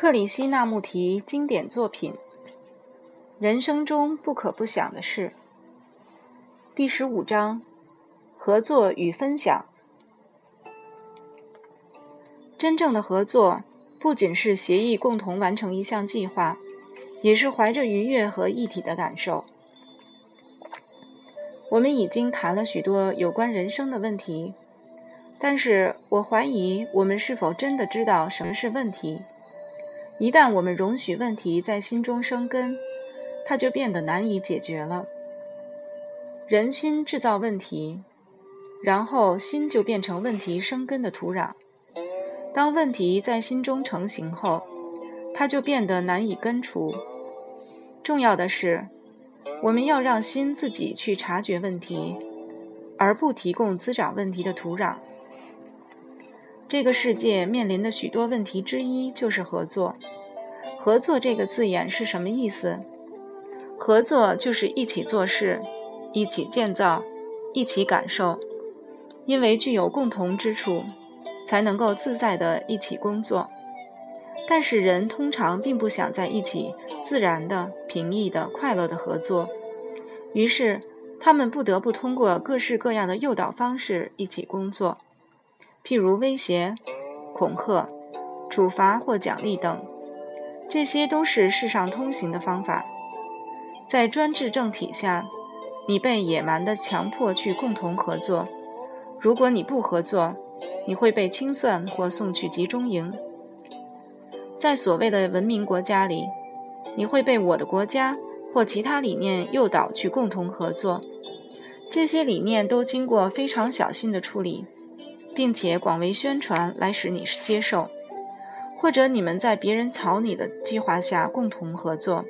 克里希那穆提经典作品《人生中不可不想的事》第十五章：合作与分享。真正的合作不仅是协议共同完成一项计划，也是怀着愉悦和一体的感受。我们已经谈了许多有关人生的问题，但是我怀疑我们是否真的知道什么是问题。一旦我们容许问题在心中生根，它就变得难以解决了。人心制造问题，然后心就变成问题生根的土壤。当问题在心中成型后，它就变得难以根除。重要的是，我们要让心自己去察觉问题，而不提供滋长问题的土壤。这个世界面临的许多问题之一就是合作。合作这个字眼是什么意思？合作就是一起做事，一起建造，一起感受。因为具有共同之处，才能够自在的一起工作。但是人通常并不想在一起自然的、平易的、快乐的合作，于是他们不得不通过各式各样的诱导方式一起工作。譬如威胁、恐吓、处罚或奖励等，这些都是世上通行的方法。在专制政体下，你被野蛮地强迫去共同合作。如果你不合作，你会被清算或送去集中营。在所谓的文明国家里，你会被我的国家或其他理念诱导去共同合作。这些理念都经过非常小心的处理。并且广为宣传来使你接受，或者你们在别人草拟的计划下共同合作，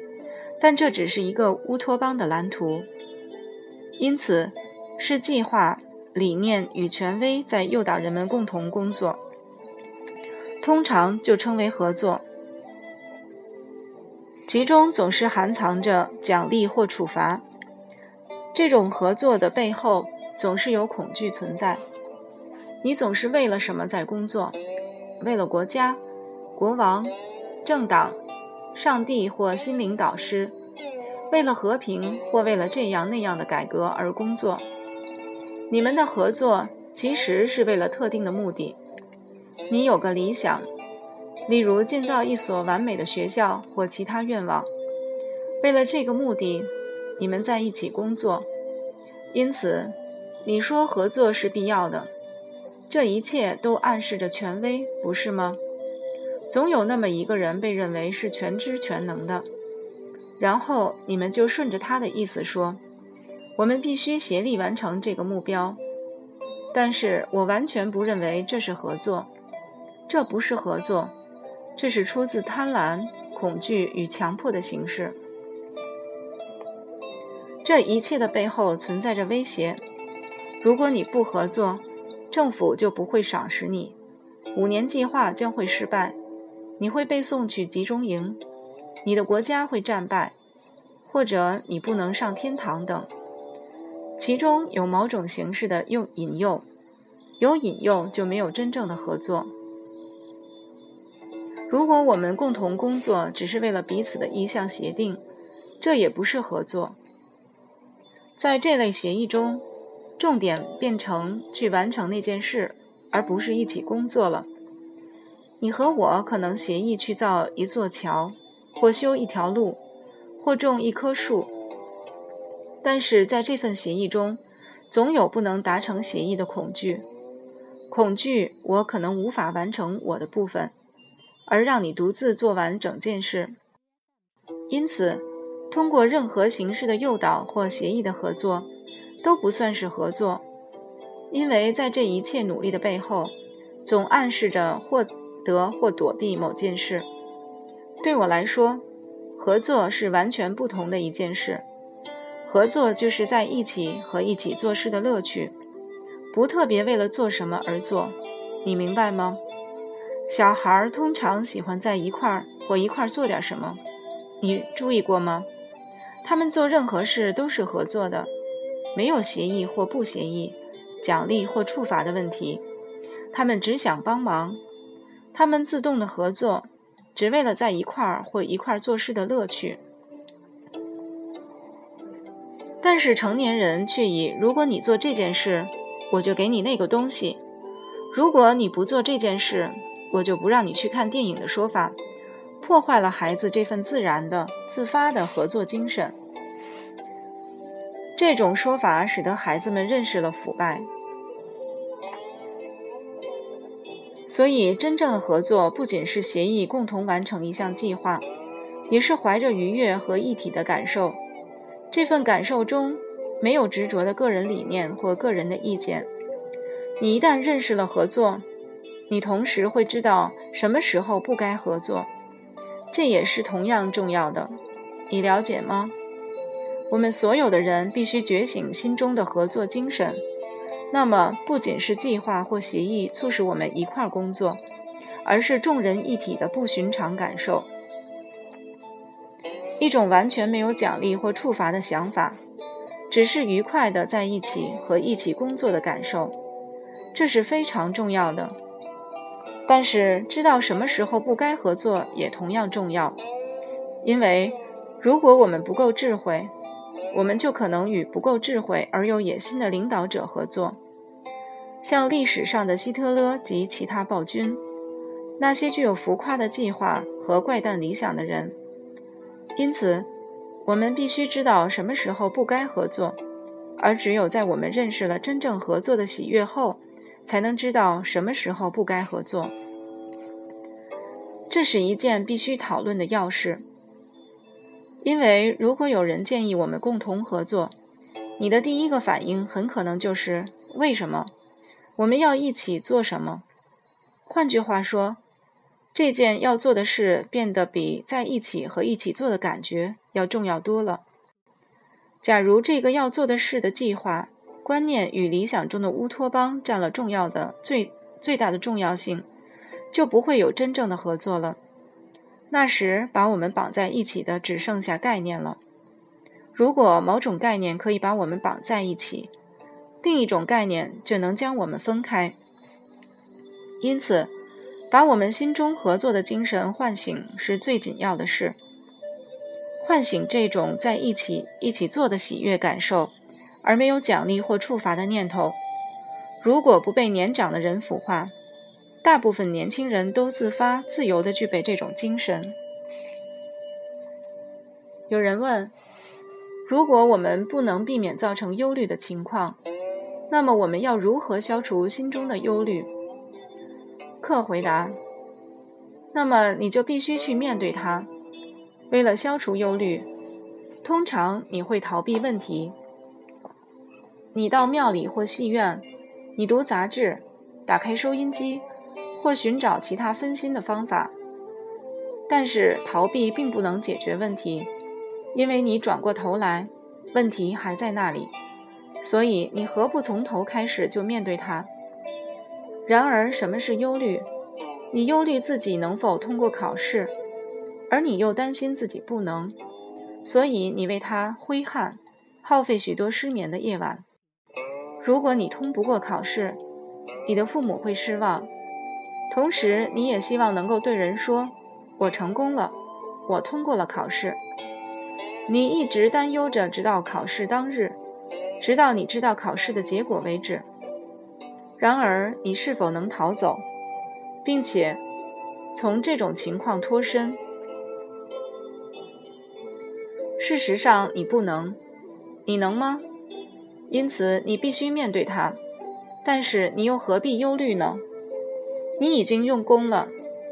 但这只是一个乌托邦的蓝图。因此，是计划、理念与权威在诱导人们共同工作，通常就称为合作。其中总是含藏着奖励或处罚。这种合作的背后总是有恐惧存在。你总是为了什么在工作？为了国家、国王、政党、上帝或心灵导师？为了和平或为了这样那样的改革而工作？你们的合作其实是为了特定的目的。你有个理想，例如建造一所完美的学校或其他愿望。为了这个目的，你们在一起工作。因此，你说合作是必要的。这一切都暗示着权威，不是吗？总有那么一个人被认为是全知全能的，然后你们就顺着他的意思说：“我们必须协力完成这个目标。”但是我完全不认为这是合作，这不是合作，这是出自贪婪、恐惧与强迫的形式。这一切的背后存在着威胁。如果你不合作，政府就不会赏识你，五年计划将会失败，你会被送去集中营，你的国家会战败，或者你不能上天堂等。其中有某种形式的诱引诱，有引诱就没有真正的合作。如果我们共同工作只是为了彼此的一项协定，这也不是合作。在这类协议中。重点变成去完成那件事，而不是一起工作了。你和我可能协议去造一座桥，或修一条路，或种一棵树。但是在这份协议中，总有不能达成协议的恐惧。恐惧我可能无法完成我的部分，而让你独自做完整件事。因此，通过任何形式的诱导或协议的合作。都不算是合作，因为在这一切努力的背后，总暗示着或得或躲避某件事。对我来说，合作是完全不同的一件事。合作就是在一起和一起做事的乐趣，不特别为了做什么而做。你明白吗？小孩通常喜欢在一块儿或一块儿做点什么。你注意过吗？他们做任何事都是合作的。没有协议或不协议，奖励或处罚的问题，他们只想帮忙，他们自动的合作，只为了在一块儿或一块儿做事的乐趣。但是成年人却以“如果你做这件事，我就给你那个东西；如果你不做这件事，我就不让你去看电影”的说法，破坏了孩子这份自然的、自发的合作精神。这种说法使得孩子们认识了腐败。所以，真正的合作不仅是协议共同完成一项计划，也是怀着愉悦和一体的感受。这份感受中没有执着的个人理念或个人的意见。你一旦认识了合作，你同时会知道什么时候不该合作，这也是同样重要的。你了解吗？我们所有的人必须觉醒心中的合作精神。那么，不仅是计划或协议促使我们一块儿工作，而是众人一体的不寻常感受，一种完全没有奖励或处罚的想法，只是愉快的在一起和一起工作的感受，这是非常重要的。但是，知道什么时候不该合作也同样重要，因为如果我们不够智慧，我们就可能与不够智慧而又野心的领导者合作，像历史上的希特勒及其他暴君，那些具有浮夸的计划和怪诞理想的人。因此，我们必须知道什么时候不该合作，而只有在我们认识了真正合作的喜悦后，才能知道什么时候不该合作。这是一件必须讨论的要事。因为如果有人建议我们共同合作，你的第一个反应很可能就是为什么我们要一起做什么？换句话说，这件要做的事变得比在一起和一起做的感觉要重要多了。假如这个要做的事的计划、观念与理想中的乌托邦占了重要的最最大的重要性，就不会有真正的合作了。那时，把我们绑在一起的只剩下概念了。如果某种概念可以把我们绑在一起，另一种概念就能将我们分开。因此，把我们心中合作的精神唤醒是最紧要的事。唤醒这种在一起一起做的喜悦感受，而没有奖励或处罚的念头。如果不被年长的人腐化。大部分年轻人都自发、自由地具备这种精神。有人问：如果我们不能避免造成忧虑的情况，那么我们要如何消除心中的忧虑？克回答：那么你就必须去面对它。为了消除忧虑，通常你会逃避问题。你到庙里或戏院，你读杂志，打开收音机。或寻找其他分心的方法，但是逃避并不能解决问题，因为你转过头来，问题还在那里。所以你何不从头开始就面对它？然而，什么是忧虑？你忧虑自己能否通过考试，而你又担心自己不能，所以你为它挥汗，耗费许多失眠的夜晚。如果你通不过考试，你的父母会失望。同时，你也希望能够对人说：“我成功了，我通过了考试。”你一直担忧着，直到考试当日，直到你知道考试的结果为止。然而，你是否能逃走，并且从这种情况脱身？事实上，你不能。你能吗？因此，你必须面对它。但是，你又何必忧虑呢？你已经用功了，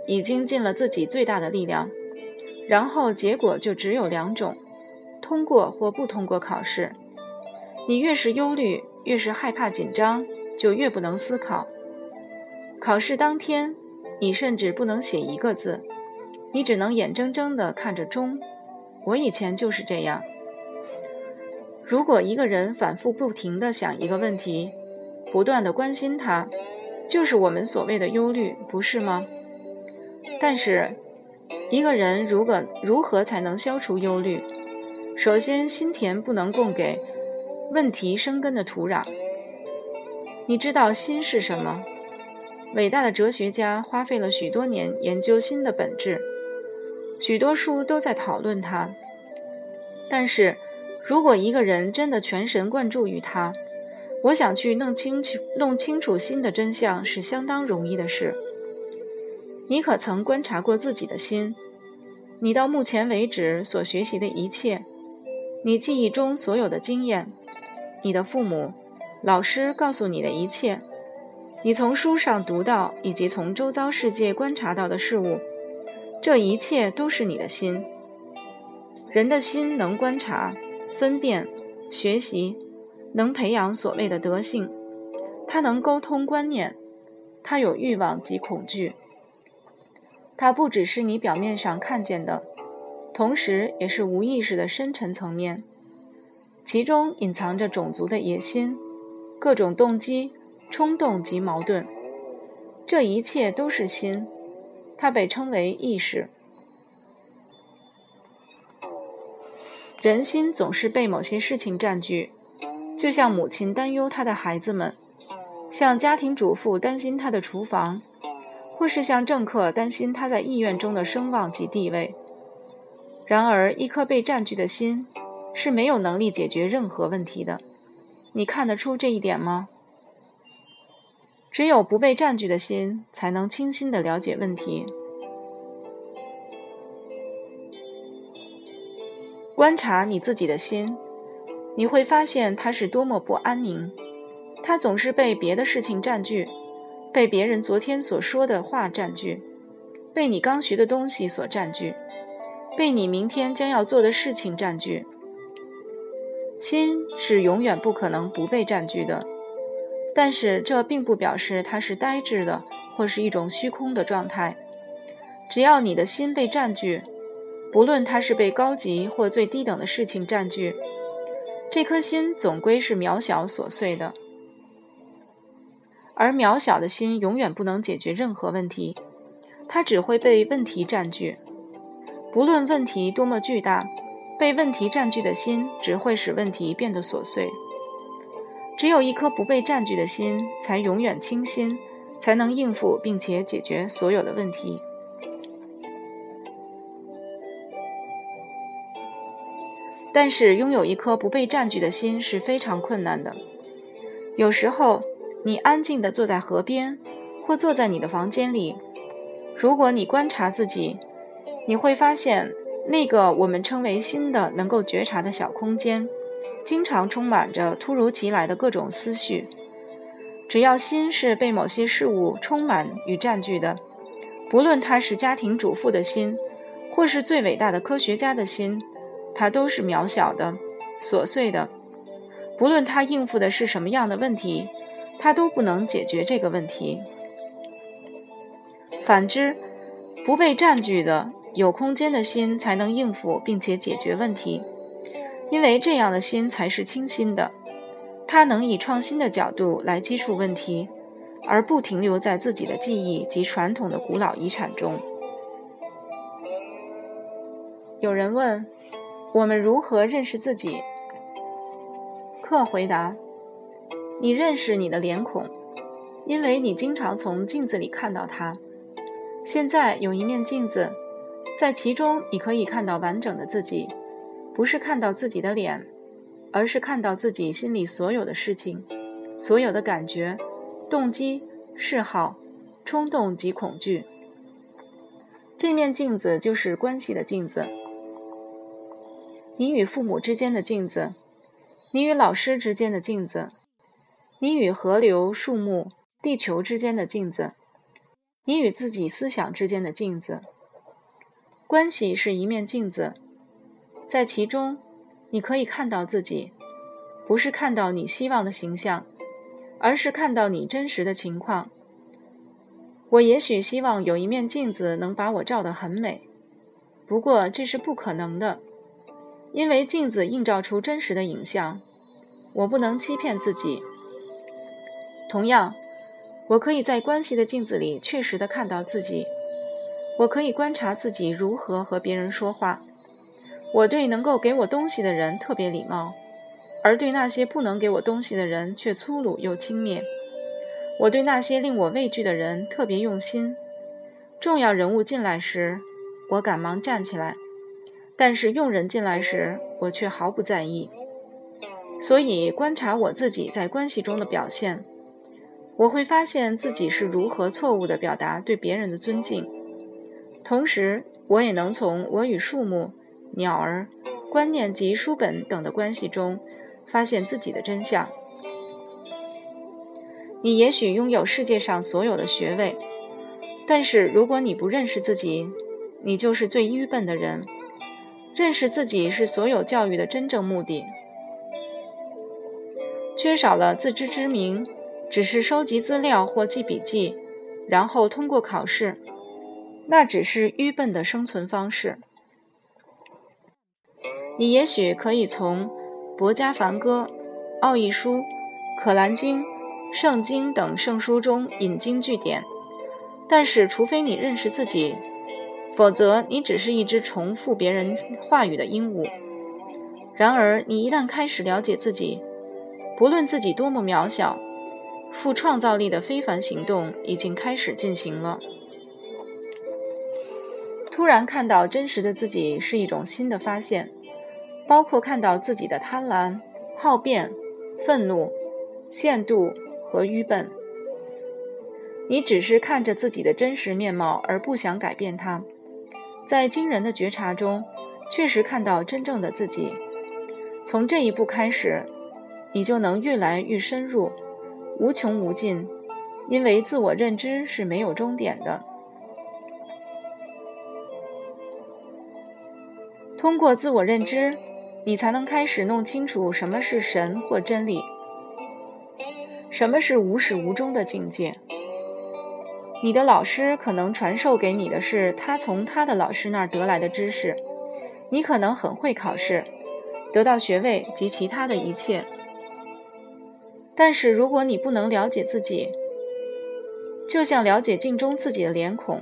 已经尽了自己最大的力量，然后结果就只有两种：通过或不通过考试。你越是忧虑，越是害怕紧张，就越不能思考。考试当天，你甚至不能写一个字，你只能眼睁睁地看着钟。我以前就是这样。如果一个人反复不停地想一个问题，不断地关心他。就是我们所谓的忧虑，不是吗？但是，一个人如果如何才能消除忧虑？首先，心田不能供给问题生根的土壤。你知道心是什么？伟大的哲学家花费了许多年研究心的本质。许多书都在讨论它。但是，如果一个人真的全神贯注于它，我想去弄清楚、弄清楚心的真相是相当容易的事。你可曾观察过自己的心？你到目前为止所学习的一切，你记忆中所有的经验，你的父母、老师告诉你的一切，你从书上读到以及从周遭世界观察到的事物，这一切都是你的心。人的心能观察、分辨、学习，能培养所谓的德性，它能沟通观念，它有欲望及恐惧。它不只是你表面上看见的，同时也是无意识的深沉层面，其中隐藏着种族的野心、各种动机、冲动及矛盾。这一切都是心，它被称为意识。人心总是被某些事情占据，就像母亲担忧她的孩子们，像家庭主妇担心她的厨房。或是像政客担心他在意院中的声望及地位。然而，一颗被占据的心是没有能力解决任何问题的。你看得出这一点吗？只有不被占据的心，才能清新地了解问题。观察你自己的心，你会发现它是多么不安宁。它总是被别的事情占据。被别人昨天所说的话占据，被你刚学的东西所占据，被你明天将要做的事情占据。心是永远不可能不被占据的，但是这并不表示它是呆滞的或是一种虚空的状态。只要你的心被占据，不论它是被高级或最低等的事情占据，这颗心总归是渺小琐碎的。而渺小的心永远不能解决任何问题，它只会被问题占据。不论问题多么巨大，被问题占据的心只会使问题变得琐碎。只有一颗不被占据的心，才永远清新，才能应付并且解决所有的问题。但是，拥有一颗不被占据的心是非常困难的，有时候。你安静地坐在河边，或坐在你的房间里。如果你观察自己，你会发现，那个我们称为心的能够觉察的小空间，经常充满着突如其来的各种思绪。只要心是被某些事物充满与占据的，不论它是家庭主妇的心，或是最伟大的科学家的心，它都是渺小的、琐碎的。不论它应付的是什么样的问题。它都不能解决这个问题。反之，不被占据的有空间的心才能应付并且解决问题，因为这样的心才是清新的。它能以创新的角度来接触问题，而不停留在自己的记忆及传统的古老遗产中。有人问：我们如何认识自己？克回答。你认识你的脸孔，因为你经常从镜子里看到它。现在有一面镜子，在其中你可以看到完整的自己，不是看到自己的脸，而是看到自己心里所有的事情、所有的感觉、动机、嗜好、冲动及恐惧。这面镜子就是关系的镜子，你与父母之间的镜子，你与老师之间的镜子。你与河流、树木、地球之间的镜子，你与自己思想之间的镜子，关系是一面镜子，在其中，你可以看到自己，不是看到你希望的形象，而是看到你真实的情况。我也许希望有一面镜子能把我照得很美，不过这是不可能的，因为镜子映照出真实的影像，我不能欺骗自己。同样，我可以在关系的镜子里确实地看到自己。我可以观察自己如何和别人说话。我对能够给我东西的人特别礼貌，而对那些不能给我东西的人却粗鲁又轻蔑。我对那些令我畏惧的人特别用心。重要人物进来时，我赶忙站起来，但是佣人进来时，我却毫不在意。所以，观察我自己在关系中的表现，我会发现自己是如何错误地表达对别人的尊敬。同时，我也能从我与树木、鸟儿、观念及书本等的关系中，发现自己的真相。你也许拥有世界上所有的学位，但是如果你不认识自己，你就是最愚笨的人。认识自己是所有教育的真正目的。缺少了自知之明，只是收集资料或记笔记，然后通过考试，那只是愚笨的生存方式。你也许可以从博加梵歌、奥义书、可兰经、圣经等圣书中引经据典，但是除非你认识自己，否则你只是一只重复别人话语的鹦鹉。然而，你一旦开始了解自己，不论自己多么渺小，富创造力的非凡行动已经开始进行了。突然看到真实的自己是一种新的发现，包括看到自己的贪婪、好辩、愤怒、限度和愚笨。你只是看着自己的真实面貌而不想改变它，在惊人的觉察中，确实看到真正的自己。从这一步开始。你就能越来越深入，无穷无尽，因为自我认知是没有终点的。通过自我认知，你才能开始弄清楚什么是神或真理，什么是无始无终的境界。你的老师可能传授给你的是他从他的老师那儿得来的知识，你可能很会考试，得到学位及其他的一切。但是，如果你不能了解自己，就像了解镜中自己的脸孔，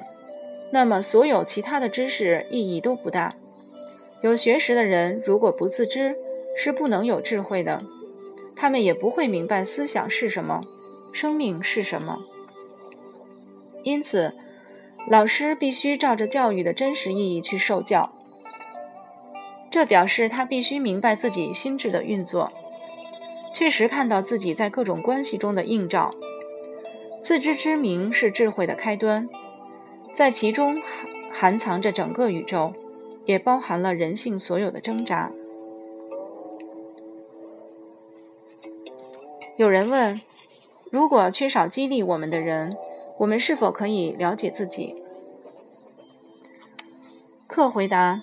那么所有其他的知识意义都不大。有学识的人如果不自知，是不能有智慧的。他们也不会明白思想是什么，生命是什么。因此，老师必须照着教育的真实意义去受教。这表示他必须明白自己心智的运作。确实看到自己在各种关系中的映照，自知之明是智慧的开端，在其中含藏着整个宇宙，也包含了人性所有的挣扎。有人问：如果缺少激励我们的人，我们是否可以了解自己？客回答：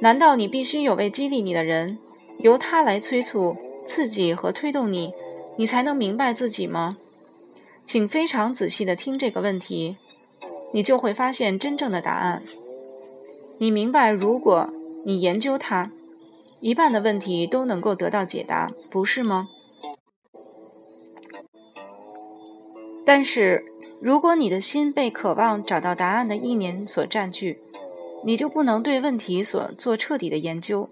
难道你必须有位激励你的人，由他来催促？刺激和推动你，你才能明白自己吗？请非常仔细地听这个问题，你就会发现真正的答案。你明白，如果你研究它，一半的问题都能够得到解答，不是吗？但是，如果你的心被渴望找到答案的意念所占据，你就不能对问题所做彻底的研究。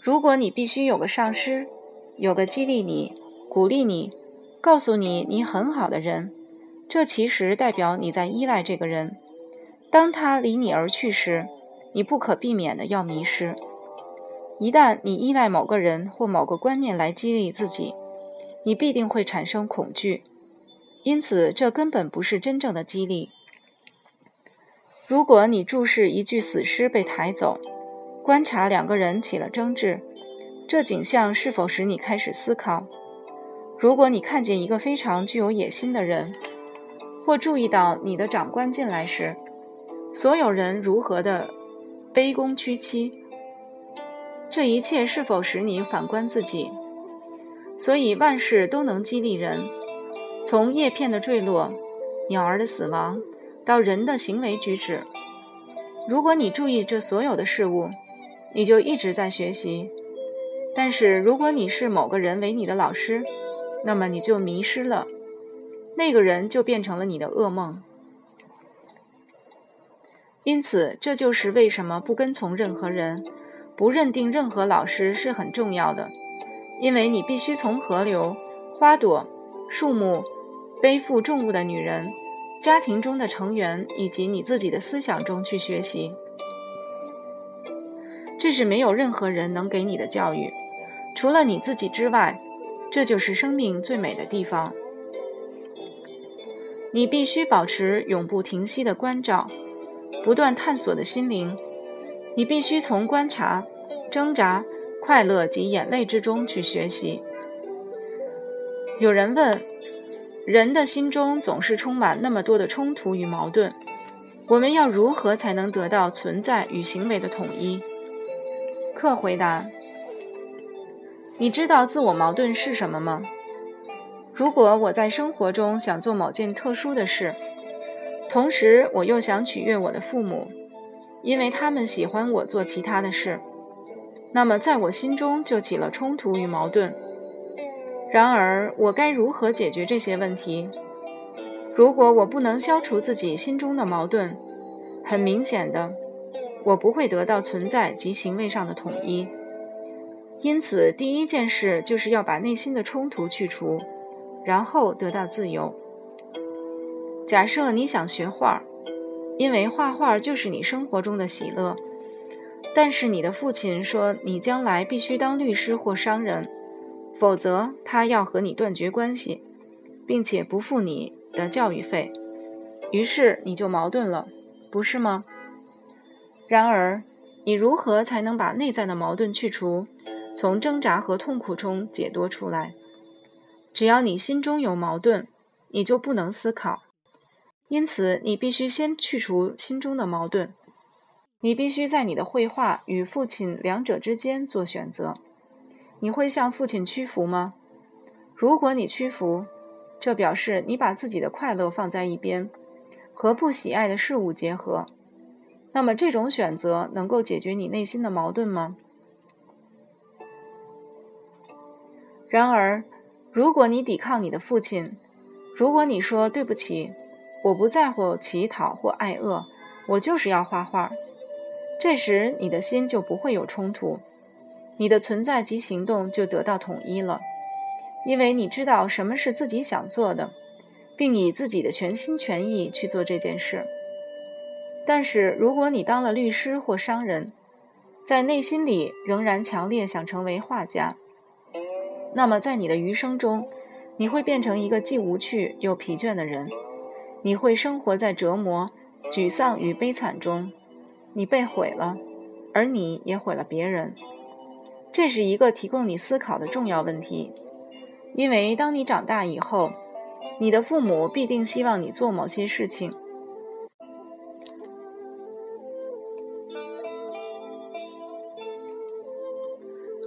如果你必须有个上师，有个激励你、鼓励你、告诉你你很好的人，这其实代表你在依赖这个人。当他离你而去时，你不可避免的要迷失。一旦你依赖某个人或某个观念来激励自己，你必定会产生恐惧。因此，这根本不是真正的激励。如果你注视一具死尸被抬走，观察两个人起了争执。这景象是否使你开始思考？如果你看见一个非常具有野心的人，或注意到你的长官进来时，所有人如何的卑躬屈膝，这一切是否使你反观自己？所以万事都能激励人，从叶片的坠落、鸟儿的死亡到人的行为举止。如果你注意这所有的事物，你就一直在学习。但是，如果你是某个人为你的老师，那么你就迷失了，那个人就变成了你的噩梦。因此，这就是为什么不跟从任何人，不认定任何老师是很重要的。因为你必须从河流、花朵、树木、背负重物的女人、家庭中的成员以及你自己的思想中去学习。这是没有任何人能给你的教育，除了你自己之外。这就是生命最美的地方。你必须保持永不停息的关照，不断探索的心灵。你必须从观察、挣扎、快乐及眼泪之中去学习。有人问：人的心中总是充满那么多的冲突与矛盾，我们要如何才能得到存在与行为的统一？克回答。你知道自我矛盾是什么吗？如果我在生活中想做某件特殊的事，同时我又想取悦我的父母，因为他们喜欢我做其他的事，那么在我心中就起了冲突与矛盾。然而，我该如何解决这些问题？如果我不能消除自己心中的矛盾，很明显的，我不会得到存在及行为上的统一。因此，第一件事就是要把内心的冲突去除，然后得到自由。假设你想学画，因为画画就是你生活中的喜乐，但是你的父亲说你将来必须当律师或商人，否则他要和你断绝关系，并且不付你的教育费。于是你就矛盾了，不是吗？然而，你如何才能把内在的矛盾去除？从挣扎和痛苦中解脱出来。只要你心中有矛盾，你就不能思考。因此，你必须先去除心中的矛盾。你必须在你的绘画与父亲两者之间做选择。你会向父亲屈服吗？如果你屈服，这表示你把自己的快乐放在一边，和不喜爱的事物结合。那么，这种选择能够解决你内心的矛盾吗？然而，如果你抵抗你的父亲，如果你说对不起，我不在乎乞讨或挨饿，我就是要画画，这时你的心就不会有冲突，你的存在及行动就得到统一了，因为你知道什么是自己想做的，并以自己的全心全意去做这件事。但是，如果你当了律师或商人，在内心里仍然强烈想成为画家。那么，在你的余生中，你会变成一个既无趣又疲倦的人。你会生活在折磨、沮丧与悲惨中。你被毁了，而你也毁了别人。这是一个提供你思考的重要问题，因为当你长大以后，你的父母必定希望你做某些事情。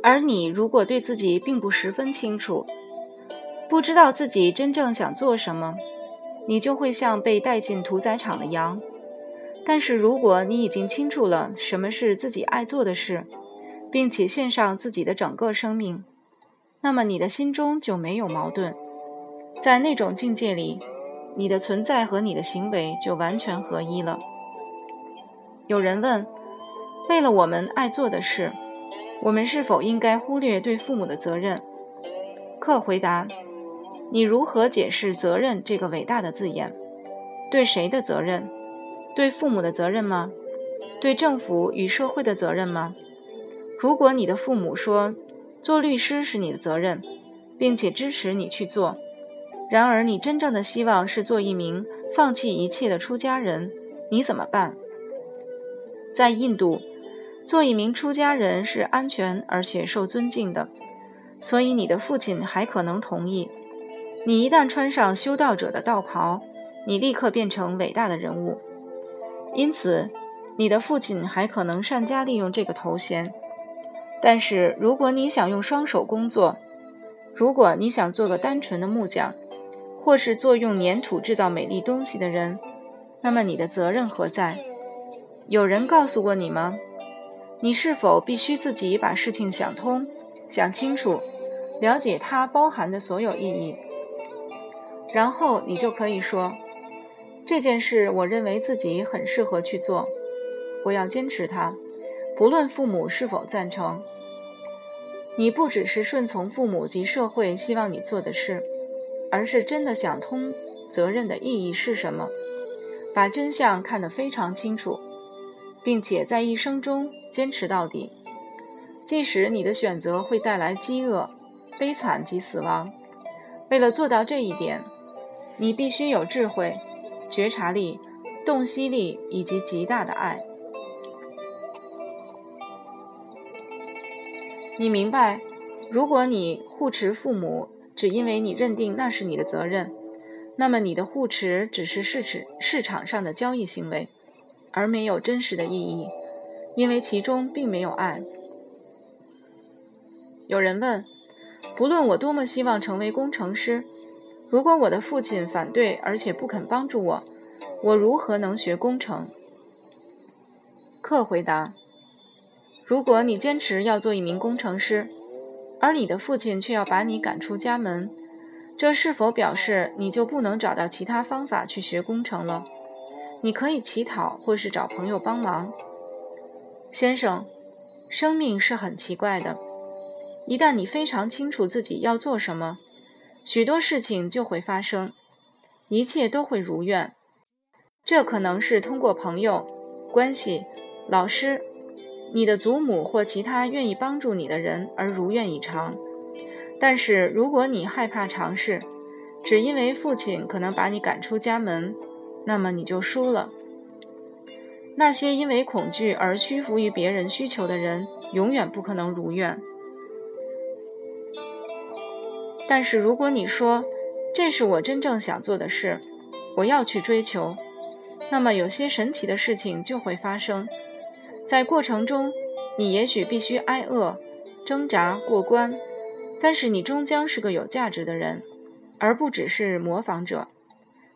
而你如果对自己并不十分清楚，不知道自己真正想做什么，你就会像被带进屠宰场的羊。但是如果你已经清楚了什么是自己爱做的事，并且献上自己的整个生命，那么你的心中就没有矛盾。在那种境界里，你的存在和你的行为就完全合一了。有人问：为了我们爱做的事。我们是否应该忽略对父母的责任？克回答：你如何解释“责任”这个伟大的字眼？对谁的责任？对父母的责任吗？对政府与社会的责任吗？如果你的父母说做律师是你的责任，并且支持你去做，然而你真正的希望是做一名放弃一切的出家人，你怎么办？在印度。做一名出家人是安全而且受尊敬的，所以你的父亲还可能同意。你一旦穿上修道者的道袍，你立刻变成伟大的人物。因此，你的父亲还可能善加利用这个头衔。但是，如果你想用双手工作，如果你想做个单纯的木匠，或是做用粘土制造美丽东西的人，那么你的责任何在？有人告诉过你吗？你是否必须自己把事情想通、想清楚，了解它包含的所有意义？然后你就可以说：“这件事，我认为自己很适合去做，我要坚持它，不论父母是否赞成。”你不只是顺从父母及社会希望你做的事，而是真的想通责任的意义是什么。把真相看得非常清楚，并且在一生中坚持到底，即使你的选择会带来饥饿、悲惨及死亡。为了做到这一点，你必须有智慧、觉察力、洞悉力以及极大的爱。你明白，如果你护持父母，只因为你认定那是你的责任，那么你的护持只是市市市场上的交易行为，而没有真实的意义，因为其中并没有爱。有人问：不论我多么希望成为工程师，如果我的父亲反对而且不肯帮助我，我如何能学工程？克回答。如果你坚持要做一名工程师，而你的父亲却要把你赶出家门，这是否表示你就不能找到其他方法去学工程了？你可以乞讨或是找朋友帮忙。先生，生命是很奇怪的。一旦你非常清楚自己要做什么，许多事情就会发生，一切都会如愿。这可能是通过朋友、关系、老师。你的祖母或其他愿意帮助你的人而如愿以偿，但是如果你害怕尝试，只因为父亲可能把你赶出家门，那么你就输了。那些因为恐惧而屈服于别人需求的人，永远不可能如愿。但是如果你说这是我真正想做的事，我要去追求，那么有些神奇的事情就会发生。在过程中，你也许必须挨饿、挣扎过关，但是你终将是个有价值的人，而不只是模仿者。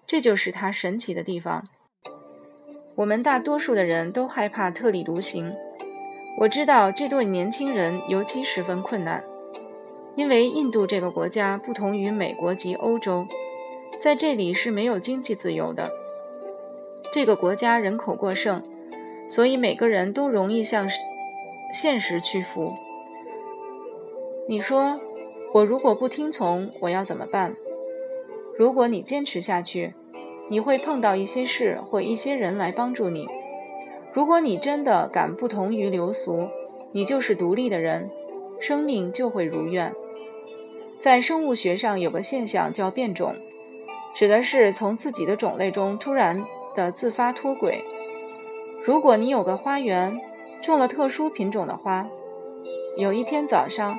这就是它神奇的地方。我们大多数的人都害怕特立独行。我知道这对年轻人尤其十分困难，因为印度这个国家不同于美国及欧洲，在这里是没有经济自由的。这个国家人口过剩。所以每个人都容易向现实屈服。你说，我如果不听从，我要怎么办？如果你坚持下去，你会碰到一些事或一些人来帮助你。如果你真的敢不同于流俗，你就是独立的人，生命就会如愿。在生物学上有个现象叫变种，指的是从自己的种类中突然的自发脱轨。如果你有个花园，种了特殊品种的花，有一天早上，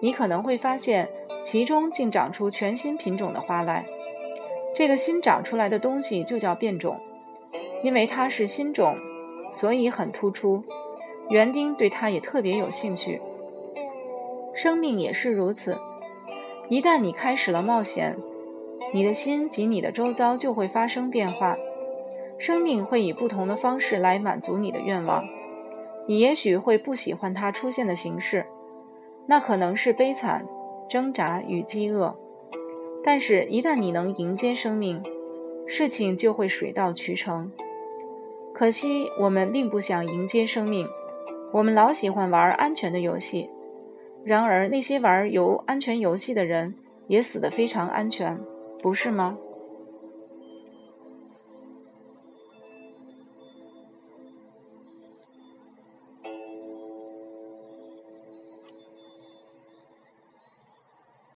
你可能会发现其中竟长出全新品种的花来。这个新长出来的东西就叫变种，因为它是新种，所以很突出。园丁对它也特别有兴趣。生命也是如此，一旦你开始了冒险，你的心及你的周遭就会发生变化。生命会以不同的方式来满足你的愿望，你也许会不喜欢它出现的形式，那可能是悲惨、挣扎与饥饿。但是，一旦你能迎接生命，事情就会水到渠成。可惜，我们并不想迎接生命，我们老喜欢玩安全的游戏。然而，那些玩游安全游戏的人也死得非常安全，不是吗？